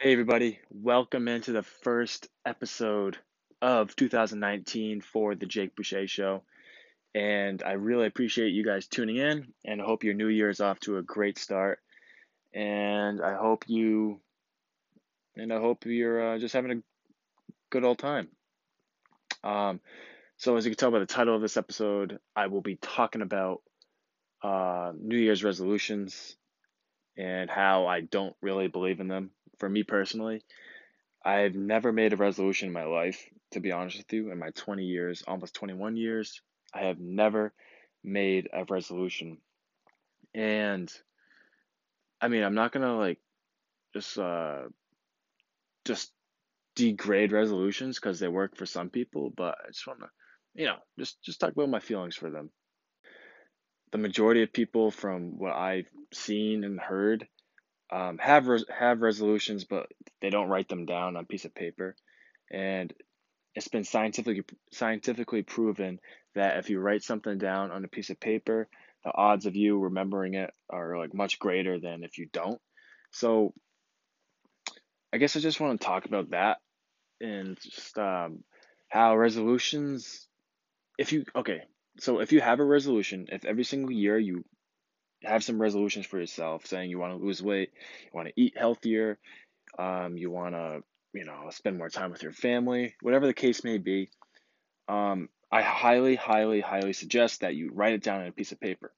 Hey, everybody, welcome into the first episode of 2019 for the Jake Boucher Show. And I really appreciate you guys tuning in, and I hope your new year is off to a great start. And I hope you, and I hope you're uh, just having a good old time. Um, so, as you can tell by the title of this episode, I will be talking about uh, New Year's resolutions and how I don't really believe in them. For me personally, I've never made a resolution in my life, to be honest with you. In my 20 years, almost 21 years, I have never made a resolution. And I mean, I'm not gonna like just uh just degrade resolutions because they work for some people, but I just wanna, you know, just just talk about my feelings for them. The majority of people, from what I've seen and heard, um, have res- have resolutions, but they don't write them down on a piece of paper. And it's been scientifically scientifically proven that if you write something down on a piece of paper, the odds of you remembering it are like much greater than if you don't. So I guess I just want to talk about that and just um, how resolutions. If you okay, so if you have a resolution, if every single year you have some resolutions for yourself, saying you want to lose weight, you want to eat healthier, um, you want to you know spend more time with your family, whatever the case may be, um, I highly, highly, highly suggest that you write it down on a piece of paper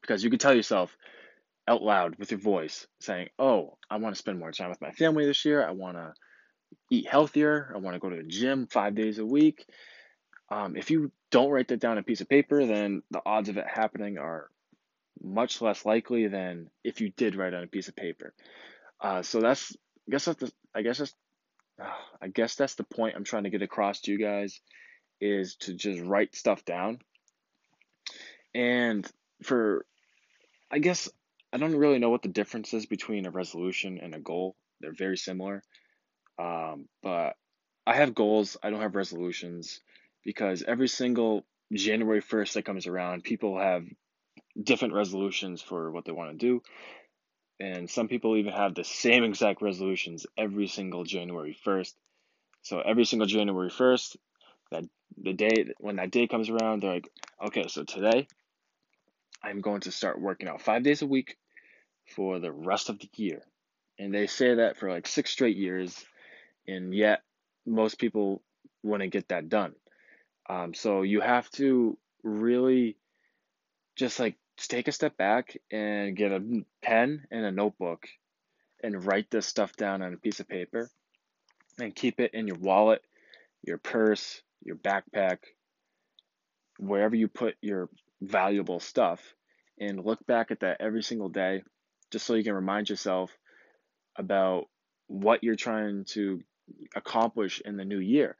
because you can tell yourself out loud with your voice saying, "Oh, I want to spend more time with my family this year. I want to eat healthier. I want to go to the gym five days a week." Um, if you don't write that down on a piece of paper, then the odds of it happening are much less likely than if you did write on a piece of paper. Uh, so that's I guess that's the, I guess that's uh, I guess that's the point I'm trying to get across to you guys is to just write stuff down. And for I guess I don't really know what the difference is between a resolution and a goal. They're very similar. Um, but I have goals, I don't have resolutions because every single January 1st that comes around, people have different resolutions for what they want to do. And some people even have the same exact resolutions every single January 1st. So every single January 1st, that the day when that day comes around, they're like, okay, so today I'm going to start working out five days a week for the rest of the year. And they say that for like six straight years, and yet most people wouldn't get that done. Um, so you have to really just like take a step back and get a pen and a notebook and write this stuff down on a piece of paper and keep it in your wallet, your purse, your backpack, wherever you put your valuable stuff, and look back at that every single day just so you can remind yourself about what you're trying to accomplish in the new year.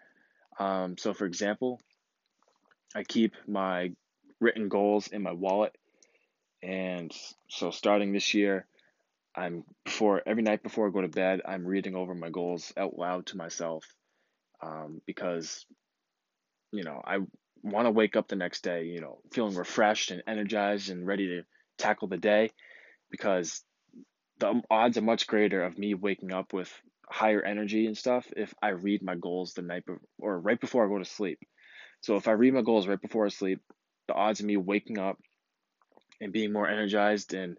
Um, so, for example, I keep my written goals in my wallet, and so starting this year, I'm before every night before I go to bed, I'm reading over my goals out loud to myself, um, because you know I want to wake up the next day, you know, feeling refreshed and energized and ready to tackle the day, because the odds are much greater of me waking up with higher energy and stuff if I read my goals the night before or right before I go to sleep. So if I read my goals right before I sleep, the odds of me waking up and being more energized and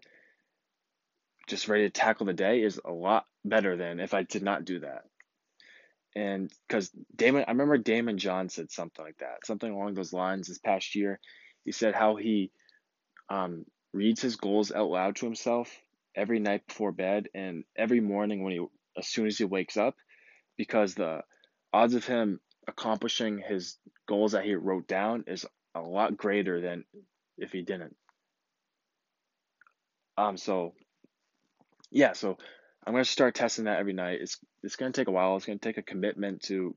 just ready to tackle the day is a lot better than if I did not do that. And because Daymond, I remember Daymond John said something like that, something along those lines this past year. He said how he um, reads his goals out loud to himself every night before bed and every morning when he as soon as he wakes up because the odds of him accomplishing his goals that he wrote down is a lot greater than if he didn't. Um so yeah, so I'm gonna start testing that every night. It's it's gonna take a while. It's gonna take a commitment to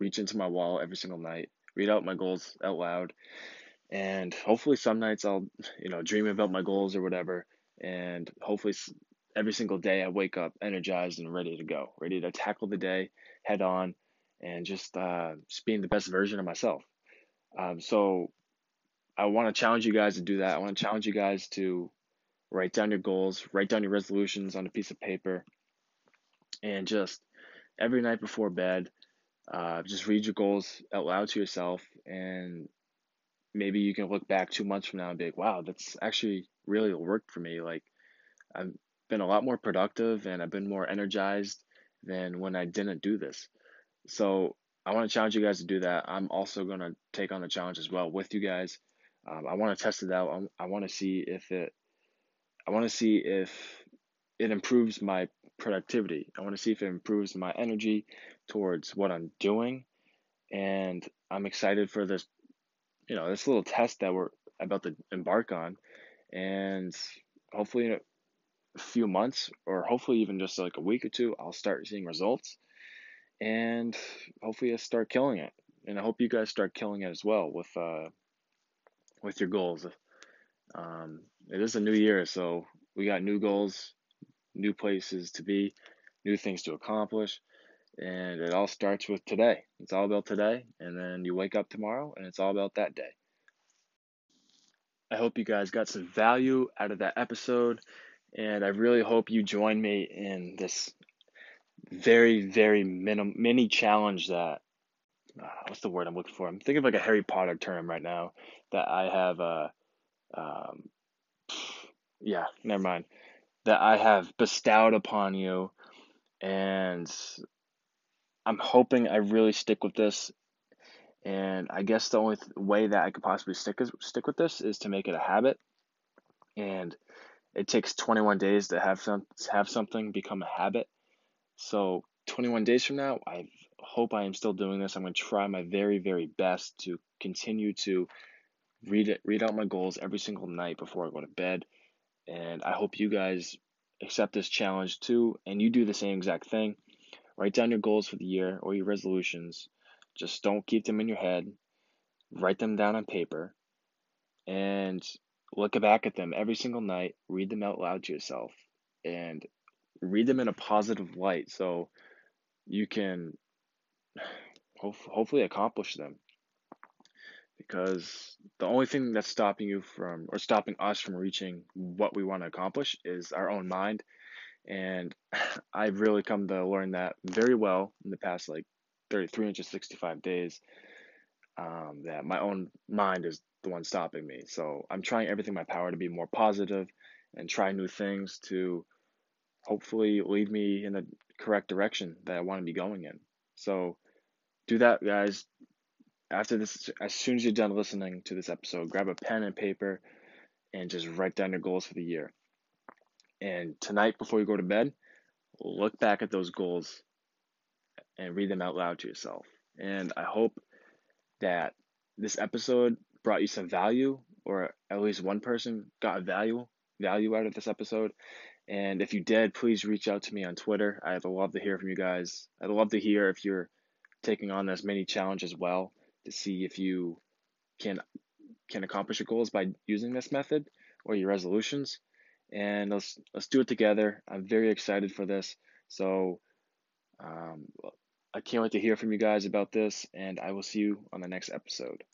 reach into my wall every single night, read out my goals out loud, and hopefully some nights I'll you know dream about my goals or whatever, and hopefully every single day I wake up energized and ready to go, ready to tackle the day head on, and just uh, just being the best version of myself. Um, so I want to challenge you guys to do that. I want to challenge you guys to write down your goals, write down your resolutions on a piece of paper, and just every night before bed, uh, just read your goals out loud to yourself, and maybe you can look back two months from now and be like, wow, that's actually really worked for me. Like, I've been a lot more productive and I've been more energized than when I didn't do this. So, I want to challenge you guys to do that. I'm also going to take on the challenge as well with you guys. Um, I want to test it out. I, I want to see if it, I want to see if it improves my productivity. I want to see if it improves my energy towards what I'm doing. And I'm excited for this, you know, this little test that we're about to embark on. And hopefully, in a few months, or hopefully even just like a week or two, I'll start seeing results. And hopefully, I start killing it. And I hope you guys start killing it as well with uh, with your goals. Um, it is a new year, so we got new goals, new places to be, new things to accomplish, and it all starts with today. It's all about today, and then you wake up tomorrow, and it's all about that day. I hope you guys got some value out of that episode, and I really hope you join me in this very, very minim- mini challenge that uh, what's the word I'm looking for? I'm thinking of like a Harry Potter term right now that I have uh um yeah, never mind. That I have bestowed upon you and I'm hoping I really stick with this. And I guess the only th- way that I could possibly stick is, stick with this is to make it a habit. And it takes 21 days to have some have something become a habit. So 21 days from now, I hope I am still doing this. I'm going to try my very very best to continue to read it read out my goals every single night before I go to bed. And I hope you guys accept this challenge too and you do the same exact thing. Write down your goals for the year or your resolutions. Just don't keep them in your head. Write them down on paper and look back at them every single night. Read them out loud to yourself and read them in a positive light so you can hopefully accomplish them. Because the only thing that's stopping you from, or stopping us from reaching what we want to accomplish is our own mind and I've really come to learn that very well in the past like 30, 365 days. Um, that my own mind is the one stopping me. So I'm trying everything in my power to be more positive and try new things to hopefully lead me in the correct direction that I want to be going in. So do that, guys. After this, as soon as you're done listening to this episode, grab a pen and paper and just write down your goals for the year. And tonight, before you go to bed, look back at those goals and read them out loud to yourself. And I hope that this episode brought you some value, or at least one person got value value out of this episode. And if you did, please reach out to me on Twitter. I'd love to hear from you guys. I'd love to hear if you're taking on this mini challenge as well to see if you can can accomplish your goals by using this method or your resolutions and let's let's do it together. I'm very excited for this. So um, I can't wait to hear from you guys about this, and I will see you on the next episode.